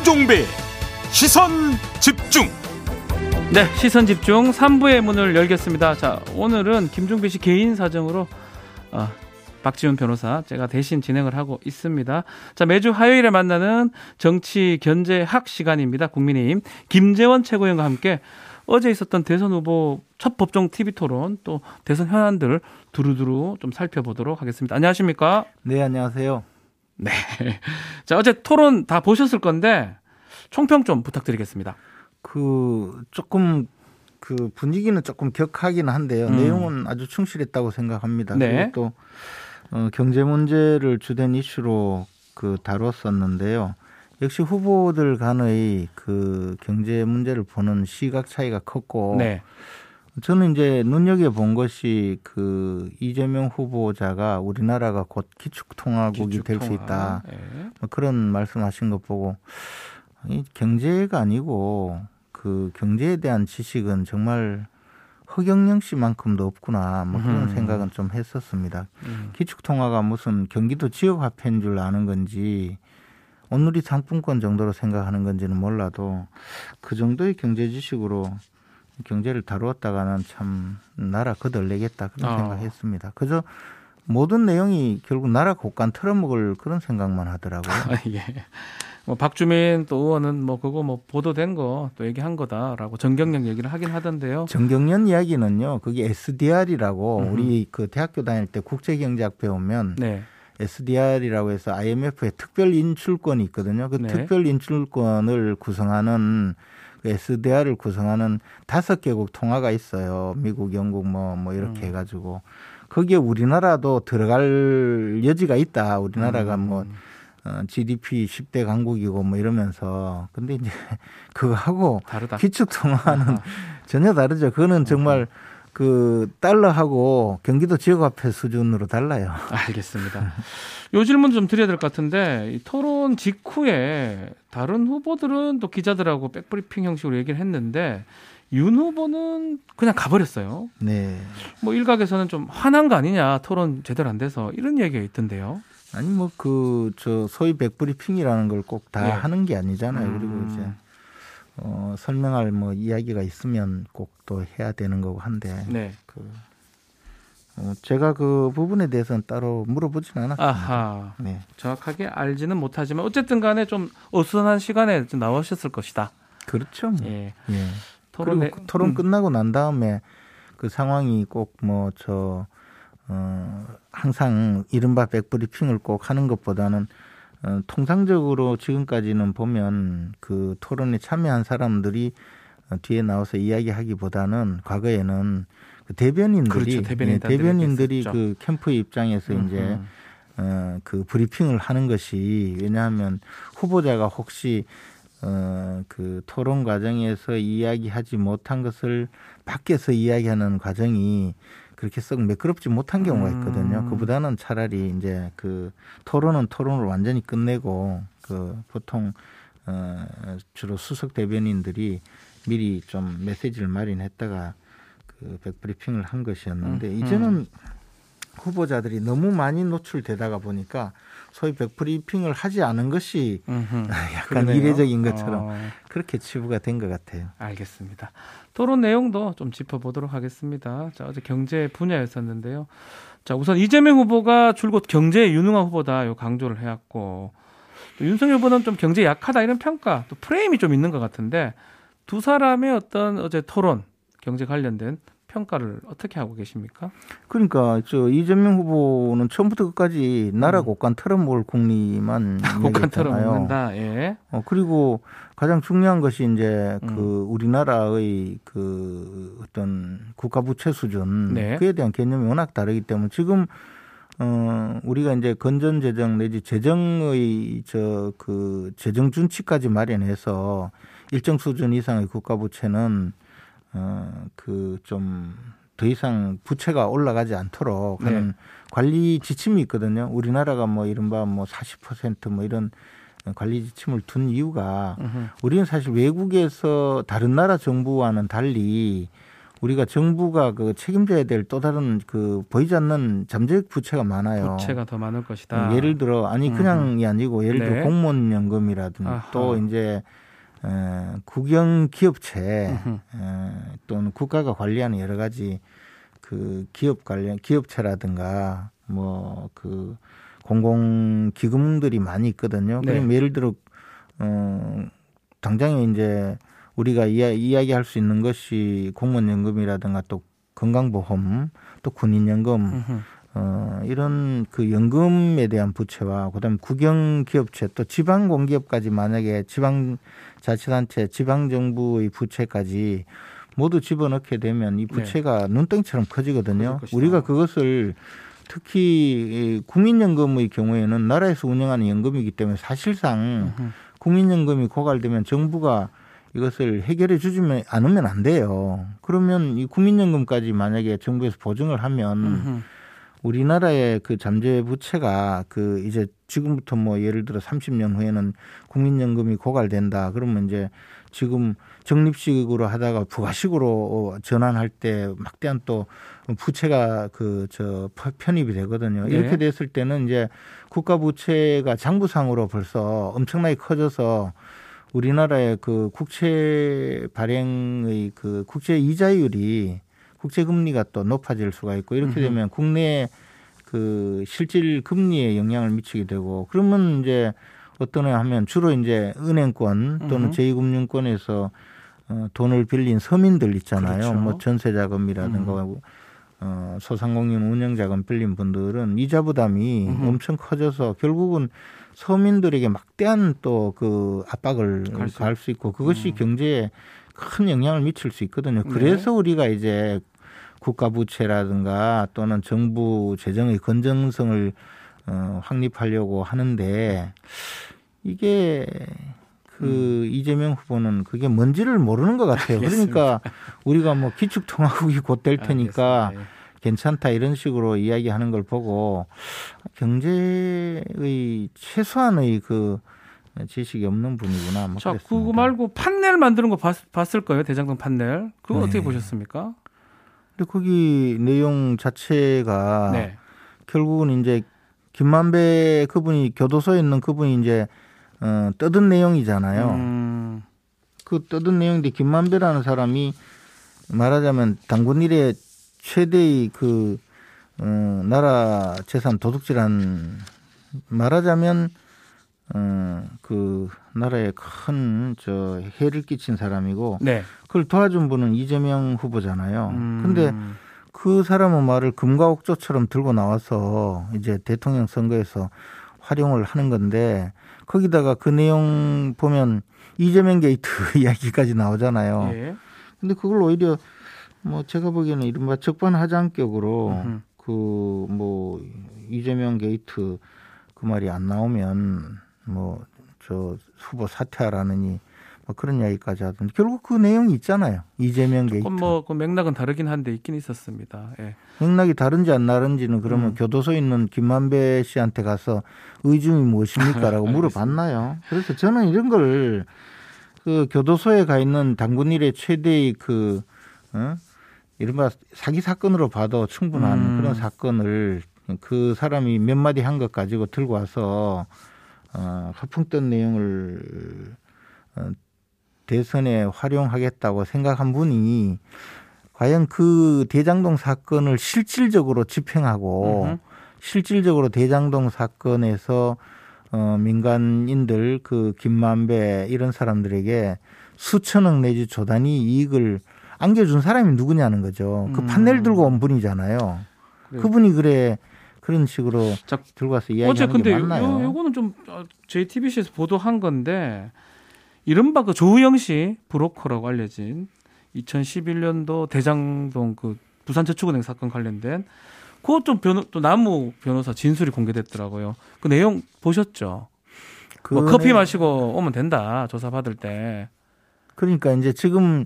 김종배 시선 집중 네, 시선 집중 3부의 문을 열겠습니다. 자, 오늘은 김종배 씨 개인 사정으로 어, 박지훈 변호사 제가 대신 진행을 하고 있습니다. 자, 매주 화요일에 만나는 정치 견제학 시간입니다. 국민의힘 김재원 최고위원과 함께 어제 있었던 대선 후보 첫 법정 TV 토론 또 대선 현안들 두루두루 좀 살펴보도록 하겠습니다. 안녕하십니까? 네, 안녕하세요. 네. 자, 어제 토론 다 보셨을 건데 총평 좀 부탁드리겠습니다. 그 조금 그 분위기는 조금 격하기는 한데요. 음. 내용은 아주 충실했다고 생각합니다. 네. 그리고 또 어, 경제 문제를 주된 이슈로 그 다뤘었는데요. 역시 후보들 간의 그 경제 문제를 보는 시각 차이가 컸고 네. 저는 이제 눈여겨 본 것이 그 이재명 후보자가 우리나라가 곧 기축통화국이 될수 있다. 네. 뭐 그런 말씀하신 것 보고 이 경제가 아니고 그 경제에 대한 지식은 정말 허경영 씨만큼도 없구나 뭐 그런 음. 생각은 좀 했었습니다. 음. 기축통화가 무슨 경기도 지역 화폐인 줄 아는 건지 오늘이 상품권 정도로 생각하는 건지는 몰라도 그 정도의 경제 지식으로 경제를 다루었다가는 참 나라 거덜내겠다 그런 어. 생각했습니다. 그저 모든 내용이 결국 나라 곳간 털어먹을 그런 생각만 하더라고요. 아, 예. 뭐 박주민 또 의원은 뭐 그거 뭐 보도된 거 또 얘기한 거다라고 정경련 얘기를 하긴 하던데요. 정경련 이야기는요. 그게 SDR이라고 음흠. 우리 그 대학교 다닐 때 국제경제학 배우면 네. SDR이라고 해서 IMF의 특별 인출권이 있거든요. 그 네. 특별 인출권을 구성하는 그 SDR을 구성하는 다섯 개국 통화가 있어요. 미국, 영국 뭐뭐 이렇게 음. 해가지고 거기에 우리나라도 들어갈 여지가 있다. 우리나라가 음. 뭐 어, GDP 10대 강국이고 뭐 이러면서 근데 이제 그거하고 다르다. 기축 통화는 아하. 전혀 다르죠. 그거는 정말 그 달러하고 경기도 지역화폐 수준으로 달라요. 알겠습니다. 요 질문 좀 드려야 될 것 같은데 이 토론 직후에 다른 후보들은 또 기자들하고 백브리핑 형식으로 얘기를 했는데 윤 후보는 그냥 가버렸어요. 네. 뭐 일각에서는 좀 화난 거 아니냐 토론 제대로 안 돼서 이런 얘기가 있던데요. 아니 뭐 그 저 소위 백브리핑이라는 걸 꼭다 예. 하는 게 아니잖아요. 음. 그리고 이제 어 설명할 뭐 이야기가 있으면 꼭 또 해야 되는 거고 한데 네. 그 어, 제가 그 부분에 대해서는 따로 물어보진 않았습니다. 아하. 네. 정확하게 알지는 못하지만 어쨌든 간에 좀 어수선한 시간에 좀 나오셨을 것이다. 그렇죠. 뭐. 예. 예. 토론에 그리고 토론 음. 끝나고 난 다음에 그 상황이 꼭 뭐저 어, 항상 이른바 백브리핑을 꼭 하는 것보다는 어, 통상적으로 지금까지는 보면 그 토론에 참여한 사람들이 어, 뒤에 나와서 이야기하기보다는 과거에는 그 대변인들이 그렇죠. 대변인 예, 단들이 대변인들이. 그 캠프 입장에서 이제 음흠. 어, 그 브리핑을 하는 것이 왜냐하면 후보자가 혹시 어, 그 토론 과정에서 이야기하지 못한 것을 밖에서 이야기하는 과정이 그렇게 썩 매끄럽지 못한 경우가 있거든요. 음. 그보다는 차라리 이제 그 토론은 토론을 완전히 끝내고 그 보통 어, 주로 수석 대변인들이 미리 좀 메시지를 마련했다가 그 백브리핑을 한 것이었는데 음, 이제는 후보자들이 너무 많이 노출되다가 보니까 소위 백브리핑을 하지 않은 것이 음흠. 약간 그러네요. 이례적인 것처럼 어, 그렇게 치부가 된 것 같아요. 알겠습니다. 토론 내용도 좀 짚어보도록 하겠습니다. 자, 어제 경제 분야였었는데요. 자, 우선 이재명 후보가 줄곧 경제에 유능한 후보다 요 강조를 해왔고 또 윤석열 후보는 좀 경제 약하다 이런 평가 또 프레임이 좀 있는 것 같은데 두 사람의 어떤 어제 토론 경제 관련된 평가를 어떻게 하고 계십니까? 그러니까 저 이재명 후보는 처음부터 끝까지 나라 곳간 털어먹을 국리만 음. 곡간처럼 얘기했잖아요. 먹는다. 예. 어, 그리고 가장 중요한 것이 이제 음. 그 우리나라의 그 어떤 국가 부채 수준 네. 그에 대한 개념이 워낙 다르기 때문에 지금 어 우리가 이제 건전 재정 내지 재정의 저 그 재정 준치까지 마련해서 일정 수준 이상의 국가 부채는 어 그 좀 더 이상 부채가 올라가지 않도록 하는 네. 관리 지침이 있거든요. 우리나라가 뭐 이른바 뭐 40%뭐 이런 관리 지침을 둔 이유가 음흠. 우리는 사실 외국에서 다른 나라 정부와는 달리 우리가 정부가 그 책임져야 될 또 다른 그 보이지 않는 잠재 부채가 많아요. 부채가 더 많을 것이다. 예를 들어 아니 그냥이 아니고 예를 들어 네. 공무원 연금이라든지 아하. 또 이제 에, 국영 기업체. 에, 또는 국가가 관리하는 여러 가지 그 기업 관련 기업체라든가 뭐 그 공공 기금들이 많이 있거든요. 네. 그럼 예를 들어 어 당장에 이제 우리가 이야, 이야기할 수 있는 것이 공무원 연금이라든가 또 건강보험 또 군인연금. 어, 이런 그 연금에 대한 부채와 그다음 국영 기업체 또 지방 공기업까지 만약에 지방 자치단체 지방 정부의 부채까지 모두 집어넣게 되면 이 부채가 눈덩이처럼 커지거든요. 네. 커질 것이다. 우리가 그것을 특히 이 국민연금의 경우에는 나라에서 운영하는 연금이기 때문에 사실상. 국민연금이 고갈되면 정부가 이것을 해결해 주지면 않으면 안 돼요. 그러면 이 국민연금까지 만약에 정부에서 보증을 하면 음흠. 우리나라의 그 잠재 부채가 그 이제 지금부터 뭐 예를 들어 30년 후에는 국민연금이 고갈된다. 그러면 이제 지금 적립식으로 하다가 부가식으로 어, 전환할 때 막대한 또 부채가 그 저 편입이 되거든요. 네. 이렇게 됐을 때는 이제 국가 부채가 장부상으로 벌써 엄청나게 커져서 우리나라의 그 국채 발행의 그 국채 이자율이 국채 금리가 또 높아질 수가 있고 이렇게. 되면 국내 그 실질 금리에 영향을 미치게 되고 그러면 이제 어떤 애 하면 주로 이제 은행권 또는 음흠. 제2금융권에서 어, 돈을 빌린 서민들 있잖아요. 그렇죠. 뭐 전세 자금이라든가 어, 소상공인 운영 자금 빌린 분들은 이자 부담이 음흠. 엄청 커져서 결국은 서민들에게 막대한 또 그 압박을 갈수 가할 수 있고 그것이 음. 경제에 큰 영향을 미칠 수 있거든요. 네. 그래서 우리가 이제 국가 부채라든가 또는 정부 재정의 건전성을 어, 확립하려고 하는데 이게 그 이재명 후보는 그게 뭔지를 모르는 것 같아요. 그러니까 우리가 뭐 기축통화국이 곧 될 테니까 알겠습니다. 예. 괜찮다 이런 식으로 이야기하는 걸 보고 경제의 최소한의 그 지식이 없는 분이구나. 뭐 자, 그랬습니다. 그거 말고 판넬 만드는 거 봤, 봤을 거예요. 대장동 판넬. 그거 네. 어떻게 보셨습니까? 근데 거기 내용 자체가 네. 결국은 이제 김만배 그분이 교도소에 있는 그분이 이제 어, 떠든 내용이잖아요. 음, 그 떠든 내용인데 김만배라는 사람이 말하자면 당군 일의 최대의 그 어, 나라 재산 도둑질한 말하자면 어, 그 나라에 큰 저 해를 끼친 사람이고 네. 그걸 도와준 분은 이재명 후보잖아요. 음, 근데 그 사람의 말을 금과 옥조처럼 들고 나와서 이제 대통령 선거에서 활용을 하는 건데 거기다가 그 내용 보면 이재명 게이트 이야기까지 나오잖아요. 예. 근데 그걸 오히려 뭐 제가 보기에는 이른바 적반하장격으로. 그 뭐 이재명 게이트 그 말이 안 나오면 뭐 저 후보 사퇴하라느니 뭐 그런 이야기까지 하던데 결국 그 내용이 있잖아요. 이재명 게이트. 뭐그 맥락은 다르긴 한데 있긴 있었습니다. 예. 맥락이 다른지 안 다른지는 그러면 음. 교도소에 있는 김만배 씨한테 가서 의중이 무엇입니까라고. 물어봤나요? 그래서 저는 이런 걸 그 교도소에 가 있는 당군 일의 최대의 그 어? 이른바 사기 사건으로 봐도 충분한 음. 그런 사건을 그 사람이 몇 마디 한 것 가지고 들고 와서 어, 허풍 뜬 내용을 어, 대선에 활용하겠다고 생각한 분이 과연 그 대장동 사건을 실질적으로 집행하고 음흠. 실질적으로 대장동 사건에서 어, 민간인들 그 김만배 이런 사람들에게 수천억 내지 조단위 이익을 안겨준 사람이 누구냐는 거죠. 그 음. 판넬 들고 온 분이잖아요. 그래요. 그분이 그래 그런 식으로 자, 들고 와서 어제 이야기하는 근데 게 요, 맞나요? 요, 요거는 좀 어, JTBC에서 보도한 건데 이른바 그 조우영 씨 브로커라고 알려진 2011년도 대장동 그 부산저축은행 사건 관련된 그것 좀 변호 또 나무 변호사 진술이 공개됐더라고요. 그 내용 보셨죠? 뭐그 커피 내- 마시고 오면 된다 조사 받을 때. 그러니까 이제 지금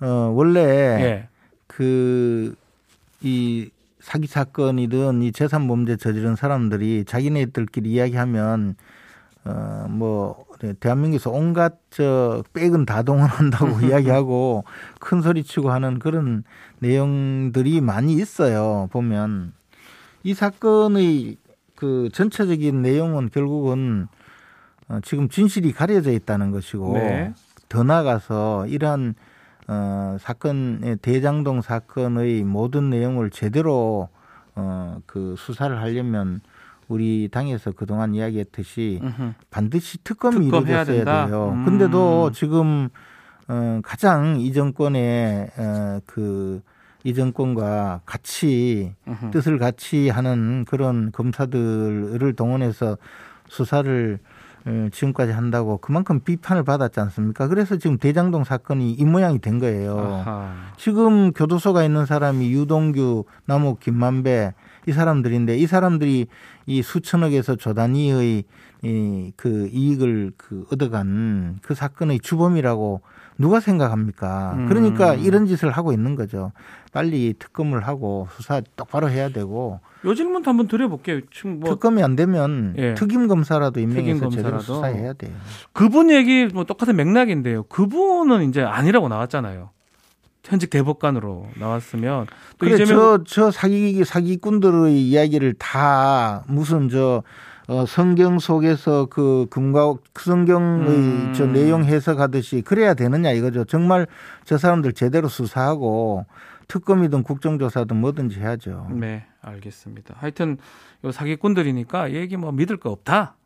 어 원래 예. 그이 사기 사건이든 이 재산 범죄 저지른 사람들이 자기네들끼리 이야기하면 어뭐 네, 대한민국에서 온갖 저 백은 다 동원한다고 이야기하고 큰 소리 치고 하는 그런 내용들이 많이 있어요. 보면 이 사건의 그 전체적인 내용은 결국은 어, 지금 진실이 가려져 있다는 것이고 네. 더 나아가서 이러한 어, 사건의 대장동 사건의 모든 내용을 제대로 어, 그 수사를 하려면 우리 당에서 그동안 이야기했듯이 음흠. 반드시 특검이 특검 된다? 돼요. 음. 근데도 지금 어, 가장 이 정권의 어, 그이 정권과 같이 음흠. 뜻을 같이 하는 그런 검사들을 동원해서 수사를 어, 지금까지 한다고 그만큼 비판을 받았지 않습니까? 그래서 지금 대장동 사건이 이 모양이 된 거예요. 아하. 지금 교도소가 있는 사람이 유동규, 남욱, 김만배 이 사람들인데 이 사람들이 이 수천억에서 조 단위의 이 그 이익을 그 얻어간 그 사건의 주범이라고 누가 생각합니까? 음. 그러니까 이런 짓을 하고 있는 거죠. 빨리 특검을 하고 수사 똑바로 해야 되고 요 질문도 한번 드려볼게요. 지금 뭐 특검이 안 되면 예. 특임 검사라도 임명해서 제대로. 수사해야 돼요. 그분 얘기 뭐 똑같은 맥락인데요. 그분은 이제 아니라고 나왔잖아요. 현직 대법관으로 나왔으면 또 그래 이재명 저, 저 사기 사기꾼들의 이야기를 다 무슨 저 어, 성경 속에서 그 금과 그 성경의 음. 저 내용 해석하듯이 그래야 되느냐 이거죠. 정말 저 사람들 제대로 수사하고 특검이든 국정조사든 뭐든지 해야죠. 네, 알겠습니다. 하여튼 요 사기꾼들이니까 얘기 뭐 믿을 거 없다.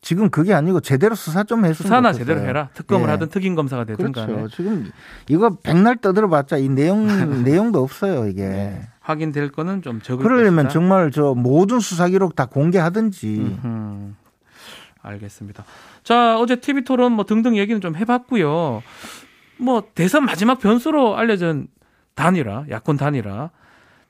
지금 그게 아니고 제대로 수사 좀 했으면 수사나 좋겠어요. 제대로 해라. 특검을 예. 하든 특임 검사가 되든 그렇죠. 간에 지금 이거 백날 떠들어봤자 이 내용 내용도 없어요 이게. 네. 확인될 거는 좀 적을 그러려면 것이다. 정말 저 모든 수사 기록 다 공개하든지. 음흠. 알겠습니다. 자, 어제 TV 토론 뭐 등등 얘기는 좀 해봤고요. 뭐 대선 마지막 변수로 알려진 단일화, 야권 단일화.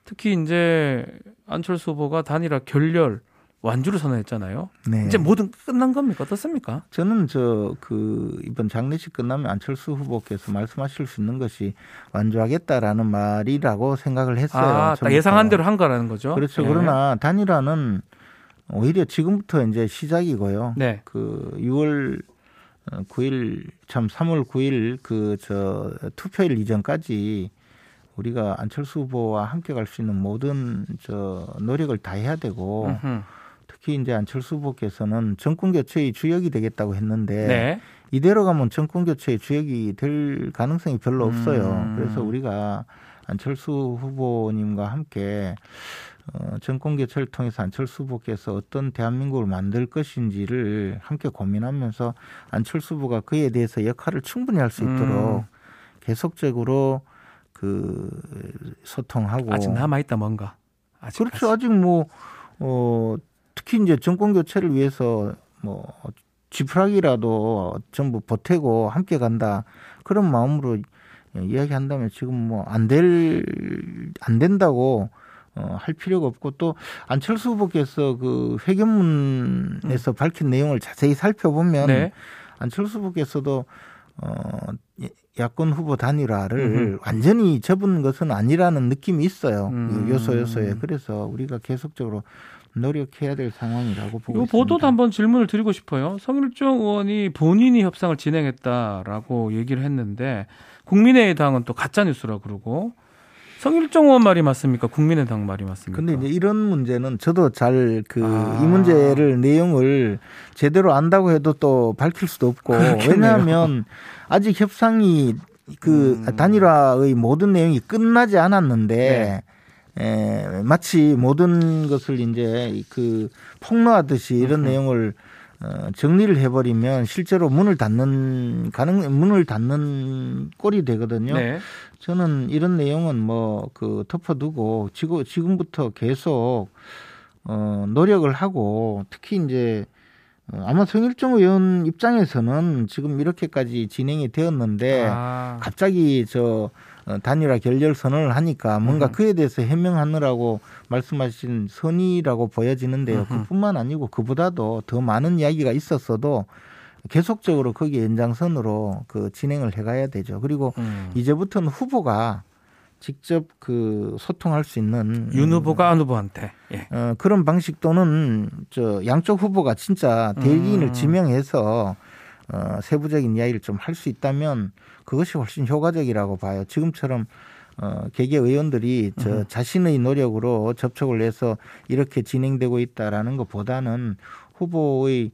특히 이제 안철수 후보가 단일화 결렬 완주를 선언했잖아요. 네. 이제 모든 끝난 겁니까? 어떻습니까? 저는 저 그 이번 장례식 끝나면 안철수 후보께서 말씀하실 수 있는 것이 완주하겠다라는 말이라고 생각을 했어요. 아, 딱. 예상한 대로 한 거라는 거죠. 그렇죠. 예. 그러나 단일화는 오히려 지금부터 이제 시작이고요. 네. 그 6월 9일 참 3월 9일 그 저 투표일 이전까지 우리가 안철수 후보와 함께 갈 수 있는 모든 저 노력을 다 해야 되고 음흠. 특히 이제 안철수 후보께서는 정권 교체의 주역이 되겠다고 했는데 네. 이대로 가면 정권 교체의 주역이 될 가능성이 별로 없어요. 음. 그래서 우리가 안철수 후보님과 함께 어, 정권 교체를 통해서 안철수 후보께서 어떤 대한민국을 만들 것인지를 함께 고민하면서 안철수 후보가 그에 대해서 역할을 충분히 할 수 있도록 음. 계속적으로 그 소통하고 아직 남아 있다 뭔가. 아직 그렇죠. 아직 뭐, 어, 특히 이제 정권 교체를 위해서 뭐, 지푸라기라도 전부 보태고 함께 간다. 그런 마음으로 이야기한다면 지금 뭐, 안 될, 안 된다고 어, 할 필요가 없고 또 안철수 후보께서 그 회견문에서 밝힌 내용을 자세히 살펴보면 네. 안철수 후보께서도 어, 야권 후보 단일화를 음흠. 완전히 접은 것은 아니라는 느낌이 있어요. 음. 그 요소 요소에 그래서 우리가 계속적으로 노력해야 될 상황이라고 보고 이 있습니다. 보도도 한번 질문을 드리고 싶어요. 성일종 의원이 본인이 협상을 진행했다라고 얘기를 했는데 국민의당은 또 가짜 뉴스라 그러고 성일종 의원 말이 맞습니까? 국민의당 말이 맞습니까? 근데 이제 이런 문제는 저도 잘 그이 아. 문제를 내용을 제대로 안다고 해도 또 밝힐 수도 없고 그렇겠네요. 왜냐하면 아직 협상이 그 음. 단일화의 모든 내용이 끝나지 않았는데 에, 마치 모든 것을 이제 그 폭로하듯이 이런 음흠. 내용을 어, 정리를 해버리면 실제로 문을 닫는 가능 문을 닫는 꼴이 되거든요. 네. 저는 이런 내용은 뭐 그 덮어두고 지금 지금부터 계속 어 노력을 하고 특히 이제 어, 아마 성일종 의원 입장에서는 지금 이렇게까지 진행이 되었는데 아, 갑자기 저 어, 단일화 결렬 선언을 하니까 뭔가 음흠. 그에 대해서 해명하느라고 말씀하신 선의라고 보여지는데요. 음흠. 그뿐만 아니고 그보다도 더 많은 이야기가 있었어도 계속적으로 거기 연장선으로 그 진행을 해가야 되죠. 그리고 음. 이제부터는 후보가 직접 그 소통할 수 있는 윤 후보가 안 후보한테 예. 어, 그런 방식 또는 저 양쪽 후보가 진짜 대리인을 음. 지명해서 어, 세부적인 이야기를 좀 할 수 있다면 그것이 훨씬 효과적이라고 봐요. 지금처럼 어, 개개 의원들이 저 음. 자신의 노력으로 접촉을 해서 이렇게 진행되고 있다라는 것보다는 후보의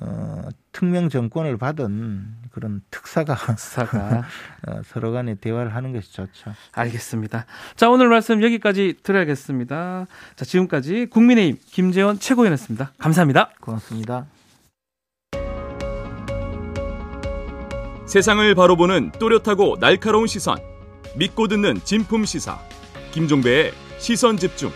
어, 특명 정권을 받은 그런 특사가 사가 어, 서로 간에 대화를 하는 것이 좋죠. 알겠습니다. 자 오늘 말씀 여기까지 드려야겠습니다. 자 지금까지 국민의힘 김재원 최고위원이었습니다. 감사합니다. 고맙습니다. 세상을 바로 보는 또렷하고 날카로운 시선 믿고 듣는 진품 시사 김종배의 시선 집중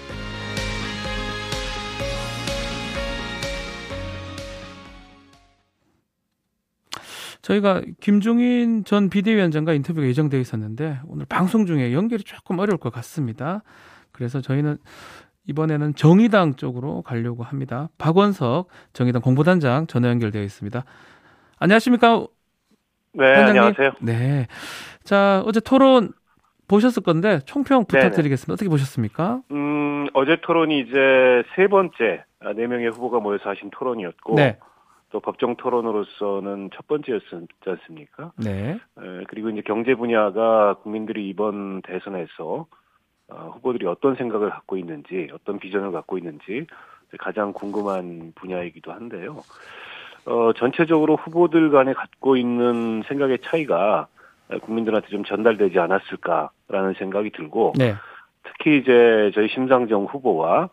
저희가 김종인 전 비대위원장과 인터뷰가 예정되어 있었는데 오늘 방송 중에 연결이 조금 어려울 것 같습니다. 그래서 저희는 이번에는 정의당 쪽으로 가려고 합니다. 박원석 정의당 공보단장 전화 연결되어 있습니다. 안녕하십니까? 네, 원장님? 안녕하세요. 네. 자, 어제 토론 보셨을 건데 총평 네네. 부탁드리겠습니다. 어떻게 보셨습니까? 음, 어제 토론이 이제 세 번째 아, 네 명의 후보가 모여서 하신 토론이었고 네. 또 법정 토론으로서는 첫 번째였지 않습니까? 네. 에, 그리고 이제 경제 분야가 국민들이 이번 대선에서 어, 후보들이 어떤 생각을 갖고 있는지, 어떤 비전을 갖고 있는지 가장 궁금한 분야이기도 한데요. 어, 전체적으로 후보들 간에 갖고 있는 생각의 차이가 국민들한테 좀 전달되지 않았을까라는 생각이 들고 네. 특히 이제 저희 심상정 후보와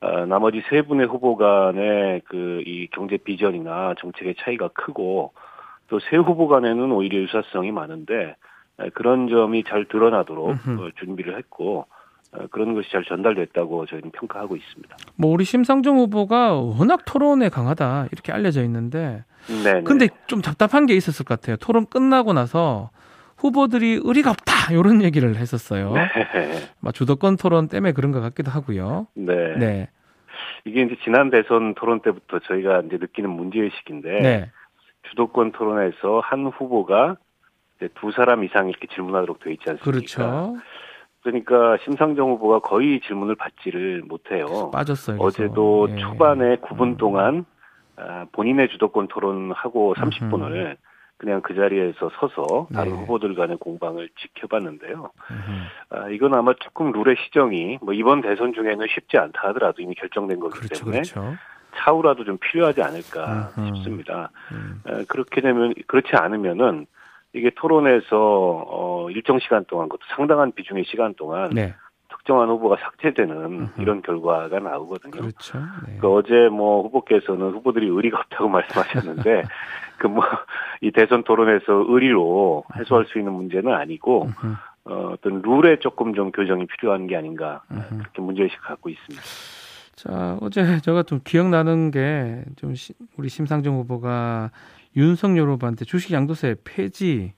어, 나머지 세 분의 후보 간의 그 이 경제 비전이나 정책의 차이가 크고 또 세 후보 간에는 오히려 유사성이 많은데 에, 그런 점이 잘 드러나도록 음흠. 어, 준비를 했고 어, 그런 것이 잘 전달됐다고 저희는 평가하고 있습니다. 뭐 우리 심상정 후보가 워낙 토론에 강하다 이렇게 알려져 있는데 네. 근데 좀 답답한 게 있었을 것 같아요. 토론 끝나고 나서 후보들이 의리가 없다 이런 얘기를 했었어요. 네. 막 주도권 토론 때문에 그런 것 같기도 하고요. 네. 네, 이게 이제 지난 대선 토론 때부터 저희가 이제 느끼는 문제 의식인데 네, 주도권 토론에서 한 후보가 두 사람 이상 이렇게 질문하도록 돼 있지 않습니까? 그렇죠. 그러니까 심상정 후보가 거의 질문을 받지를 못해요. 빠졌어요. 어제도 예. 초반에 9분 음. 동안 아, 본인의 주도권 토론하고 30분을 그냥 그 자리에서 서서 다른 네. 후보들 간의 공방을 지켜봤는데요. 아, 이건 아마 조금 룰의 시정이 뭐 이번 대선 중에는 쉽지 않다 하더라도 이미 결정된 거기 그렇죠, 때문에 그렇죠. 차후라도 좀 필요하지 않을까 음흠. 싶습니다. 음. 에, 그렇게 되면 그렇지 않으면은 이게 토론에서 어, 일정 시간 동안 그것도 상당한 비중의 시간 동안 네, 특정한 후보가 삭제되는 음흠. 이런 결과가 나오거든요. 그렇죠. 네. 그 어제 뭐 후보께서는 후보들이 의리가 없다고 말씀하셨는데 그 뭐 이 대선 토론에서 의리로 해소할 수 있는 문제는 아니고. 어, 어떤 룰에 조금 좀 교정이 필요한 게 아닌가 음흠. 그렇게 문제의식 갖고 있습니다. 자, 어제 제가 좀 기억나는 게 좀 우리 심상정 후보가 윤석열 후보한테 주식 양도세 폐지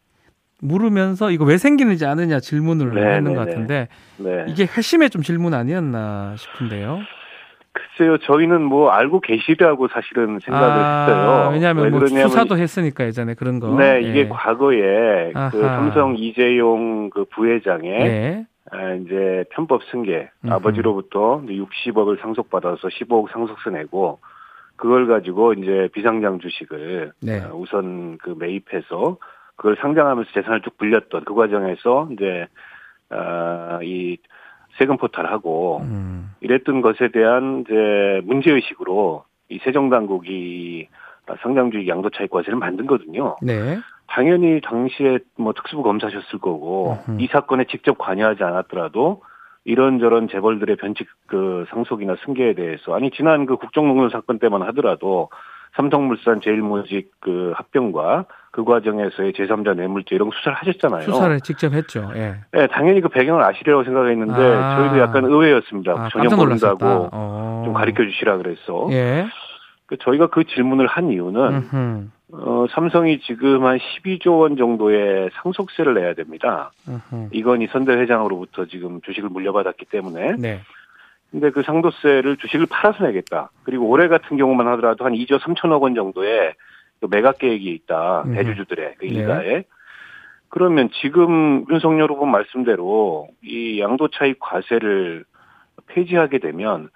물으면서 이거 왜 생기는지 아느냐 질문을 네, 했는 네, 것 네. 같은데 네. 이게 핵심의 좀 질문 아니었나 싶은데요. 글쎄요, 저희는 뭐 알고 계시다고 사실은 생각을 아, 했어요. 왜냐하면 왜뭐 그러냐면 수사도 했으니까 예전에 그런 거. 네, 이게 예. 과거에 그 아하. 삼성 이재용 그 부회장의 예. 아, 이제 편법 승계 음흠. 아버지로부터 60억을 상속받아서 15억 상속세 내고 그걸 가지고 이제 비상장 주식을 네. 어, 우선 그 매입해서 그걸 상장하면서 재산을 쭉 불렸던 그 과정에서 이제 아, 이 세금 포탈하고 음. 이랬던 것에 대한 이제 문제 의식으로 이 세정 당국이 상장주의 양도 차익 과세를 만든 거든요. 네. 당연히 당시에 뭐 특수부 검사셨을 거고 음흠. 이 사건에 직접 관여하지 않았더라도 이런저런 재벌들의 변칙 그 상속이나 승계에 대해서 아니 지난 그 국정농단 사건 때만 하더라도 삼성물산 제일모직 그 합병과 그 과정에서의 제3자 뇌물죄 이런 거 수사를 하셨잖아요. 수사를 직접 했죠. 예. 네, 당연히 그 배경을 아시리라고 생각했는데 아. 저희도 약간 의외였습니다. 아, 전혀. 모른다고 어. 좀 가르쳐 주시라 그랬어. 예. 그 저희가 그 질문을 한 이유는 음흠. 어, 삼성이 지금 한 12조 원 정도의 상속세를 내야 됩니다. 음흠. 이건희 선대 회장으로부터 지금 주식을 물려받았기 때문에. 네. 근데 그 상도세를 주식을 팔아서 내겠다. 그리고 올해 같은 경우만 하더라도 한 2조 3천억 원 정도의 그 매각 계획이 있다. 음. 대주주들의 그 네. 일가에. 그러면 지금 윤석열 후보 말씀대로 이 양도차익 과세를 폐지하게 되면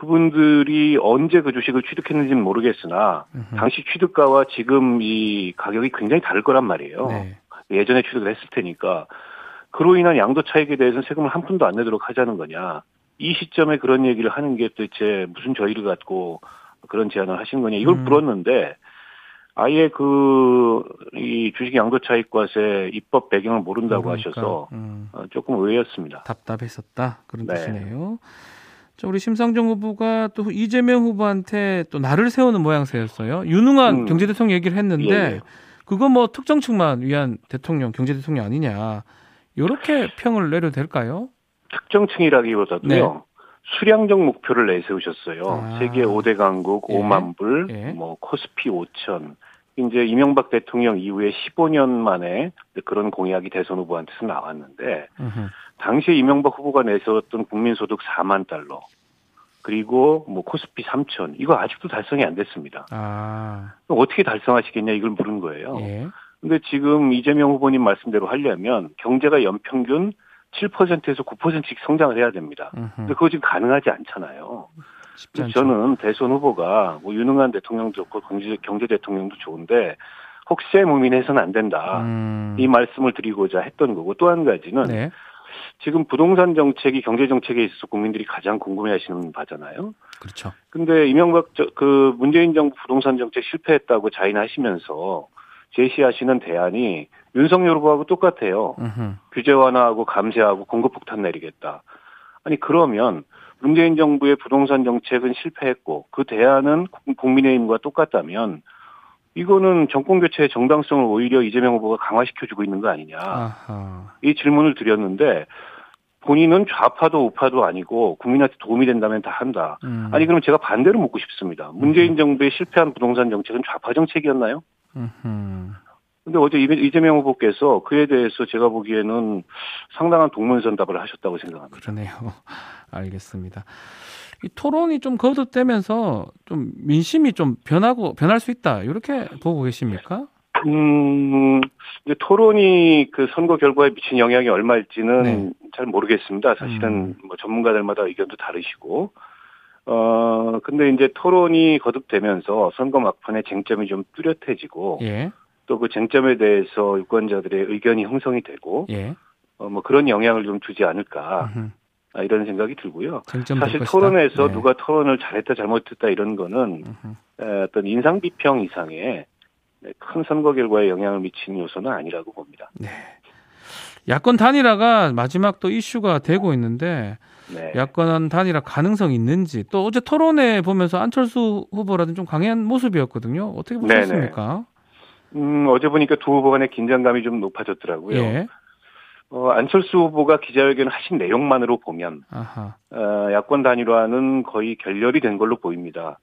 그분들이 언제 그 주식을 취득했는지는 모르겠으나. 당시 취득가와 지금 이 가격이 굉장히 다를 거란 말이에요. 네. 예전에 취득을 했을 테니까 그로 인한 양도 차익에 대해서는 세금을 한 푼도 안 내도록 하자는 거냐. 이 시점에 그런 얘기를 하는 게 도대체 무슨 저희를 갖고 그런 제안을 하신 거냐 이걸 음. 물었는데 아예 그 이 주식 양도 차익과세 입법 배경을 모른다고 모르니까, 하셔서 음, 어, 조금 의외였습니다. 답답했었다 그런 네. 뜻이네요. 자, 우리 심상정 후보가 또 이재명 후보한테 또 나를 세우는 모양새였어요. 유능한 음. 경제대통령 얘기를 했는데 예, 예. 그거 뭐 특정층만 위한 대통령, 경제대통령 아니냐. 이렇게 평을 내려도 될까요? 특정층이라기보다도요. 네. 수량적 목표를 내세우셨어요. 아. 세계 5대 강국 예. 5만 불, 예. 뭐 코스피 5천. 이제 이명박 대통령 이후에 15년 만에 그런 공약이 대선 후보한테서 나왔는데 음흠. 당시에 이명박 후보가 내세웠던 국민소득 4만 달러 그리고 뭐 코스피 3천 이거 아직도 달성이 안 됐습니다. 아, 어떻게 달성하시겠냐 이걸 물은 거예요. 예. 근데 지금 이재명 후보님 말씀대로 하려면 경제가 연평균 7%에서 9%씩 성장을 해야 됩니다. 근데 그거 지금 가능하지 않잖아요. 저는 대선 후보가 뭐 유능한 대통령도 좋고 경제, 경제 대통령도 좋은데 혹세 무민해서는 안 된다. 음. 이 말씀을 드리고자 했던 거고 또 한 가지는 네. 지금 부동산 정책이 경제 정책에 있어서 국민들이 가장 궁금해하시는 바잖아요. 그렇죠. 근데 이명박 저, 그 문재인 정부 부동산 정책 실패했다고 자인하시면서 제시하시는 대안이 윤석열 후보하고 똑같아요. 음흠. 규제 완화하고 감세하고 공급 폭탄 내리겠다. 아니 그러면 문재인 정부의 부동산 정책은 실패했고 그 대안은 국- 국민의힘과 똑같다면 이거는 정권 교체의 정당성을 오히려 이재명 후보가 강화시켜주고 있는 거 아니냐. 아하. 이 질문을 드렸는데 본인은 좌파도 우파도 아니고 국민한테 도움이 된다면 다 한다. 음. 아니 그럼 제가 반대로 묻고 싶습니다. 문재인 정부의 실패한 부동산 정책은 좌파 정책이었나요? 음흠. 근데 어제 이재- 이재명 후보께서 그에 대해서 제가 보기에는 상당한 동문선답을 하셨다고 생각합니다. 그러네요. 알겠습니다. 이 토론이 좀 거듭되면서 좀 민심이 좀 변하고 변할 수 있다. 이렇게 보고 계십니까? 음, 이제 토론이 그 선거 결과에 미친 영향이 얼마일지는 네. 잘 모르겠습니다. 사실은 음. 뭐 전문가들마다 의견도 다르시고. 어, 근데 이제 토론이 거듭되면서 선거 막판에 쟁점이 좀 뚜렷해지고 예. 또그 쟁점에 대해서 유권자들의 의견이 형성이 되고 예. 어, 뭐 그런 영향을 좀 주지 않을까 음흠. 아, 이런 생각이 들고요. 사실. 토론에서 네. 누가 토론을 잘했다 잘못했다 이런 거는. 에, 어떤 인상 비평 이상의 네, 큰 선거 결과에 영향을 미치는 요소는 아니라고 봅니다. 야권 단일화가 마지막 또 이슈가 되고 있는데 네. 야권 단일화 가능성이 있는지 또 어제 토론회 보면서 안철수 후보라든 좀 강한 모습이었거든요. 어떻게 보셨습니까? 음, 어제 보니까 두 후보 간의 긴장감이 좀 높아졌더라고요. 예. 어, 안철수 후보가 기자회견 하신 내용만으로 보면 아하. 어, 야권 단일화는 거의 결렬이 된 걸로 보입니다.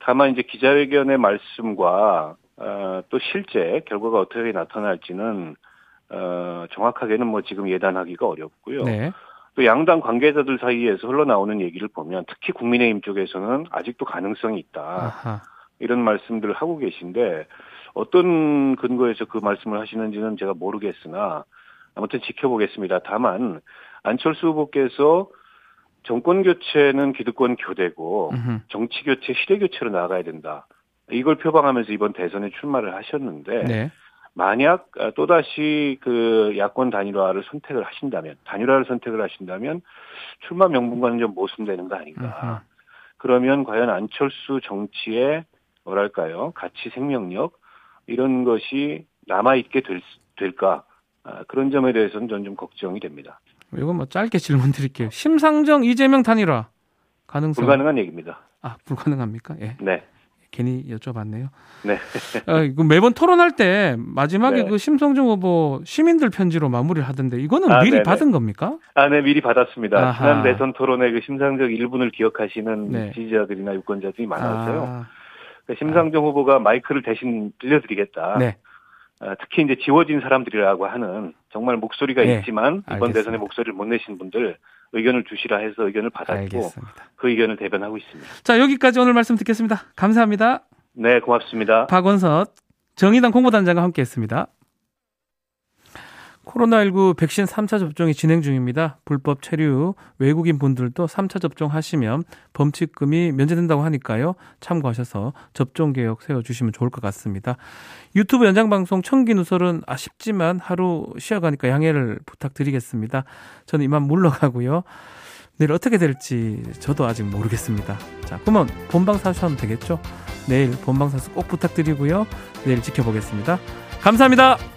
다만 이제 기자회견의 말씀과 어, 또 실제 결과가 어떻게 나타날지는 어, 정확하게는 뭐 지금 예단하기가 어렵고요. 네. 또 양당 관계자들 사이에서 흘러나오는 얘기를 보면 특히 국민의힘 쪽에서는 아직도 가능성이 있다. 아하. 이런 말씀들을 하고 계신데 어떤 근거에서 그 말씀을 하시는지는 제가 모르겠으나 아무튼 지켜보겠습니다. 다만 안철수 후보께서 정권 교체는 기득권 교대고 음흠. 정치 교체 시대 교체로 나아가야 된다. 이걸 표방하면서 이번 대선에 출마를 하셨는데 네. 만약 아, 또다시 그 야권 단일화를 선택을 하신다면 단일화를 선택을 하신다면 출마 명분과는 좀 모순되는 거 아닌가. 음흠. 그러면 과연 안철수 정치의 뭐랄까요 가치 생명력 이런 것이 남아 있게 될, 수- 될까 아, 그런 점에 대해서는 전좀 걱정이 됩니다. 이건 뭐 짧게 질문 드릴게요. 심상정 이재명 단일화 가능성 불가능한 얘기입니다. 아 불가능합니까? 예. 네, 괜히 여쭤봤네요. 네. 아, 이거 매번 토론할 때 마지막에 네. 그 심성정 후보 시민들 편지로 마무리를 하던데 이거는 아, 미리 네네. 받은 겁니까? 아, 네, 미리 받았습니다. 아하. 지난 대선 토론의 그 심상정 1분을 기억하시는 네. 지지자들이나 유권자들이 많아서요. 아, 그 심상정 후보가 마이크를 대신 들려드리겠다. 네. 아, 특히 이제 지워진 사람들이라고 하는 정말 목소리가 네, 있지만 이번 알겠습니다. 대선에 목소리를 못 내신 분들 의견을 주시라 해서 의견을 받았고 알겠습니다. 그 의견을 대변하고 있습니다. 자 여기까지 오늘 말씀 듣겠습니다. 감사합니다. 네, 고맙습니다. 박원섭 정의당 공보단장과 함께했습니다. 코로나19 백신 3차 접종이 진행 중입니다. 불법 체류 외국인 분들도 3차 접종하시면 범칙금이 면제된다고 하니까요. 참고하셔서 접종 계획 세워주시면 좋을 것 같습니다. 유튜브 연장방송 청기 누설은 아쉽지만 하루 쉬어가니까 양해를 부탁드리겠습니다. 저는 이만 물러가고요. 내일 어떻게 될지 저도 아직 모르겠습니다. 자, 그러면 본방사수 하면 되겠죠? 내일 본방사수 꼭 부탁드리고요. 내일 지켜보겠습니다. 감사합니다.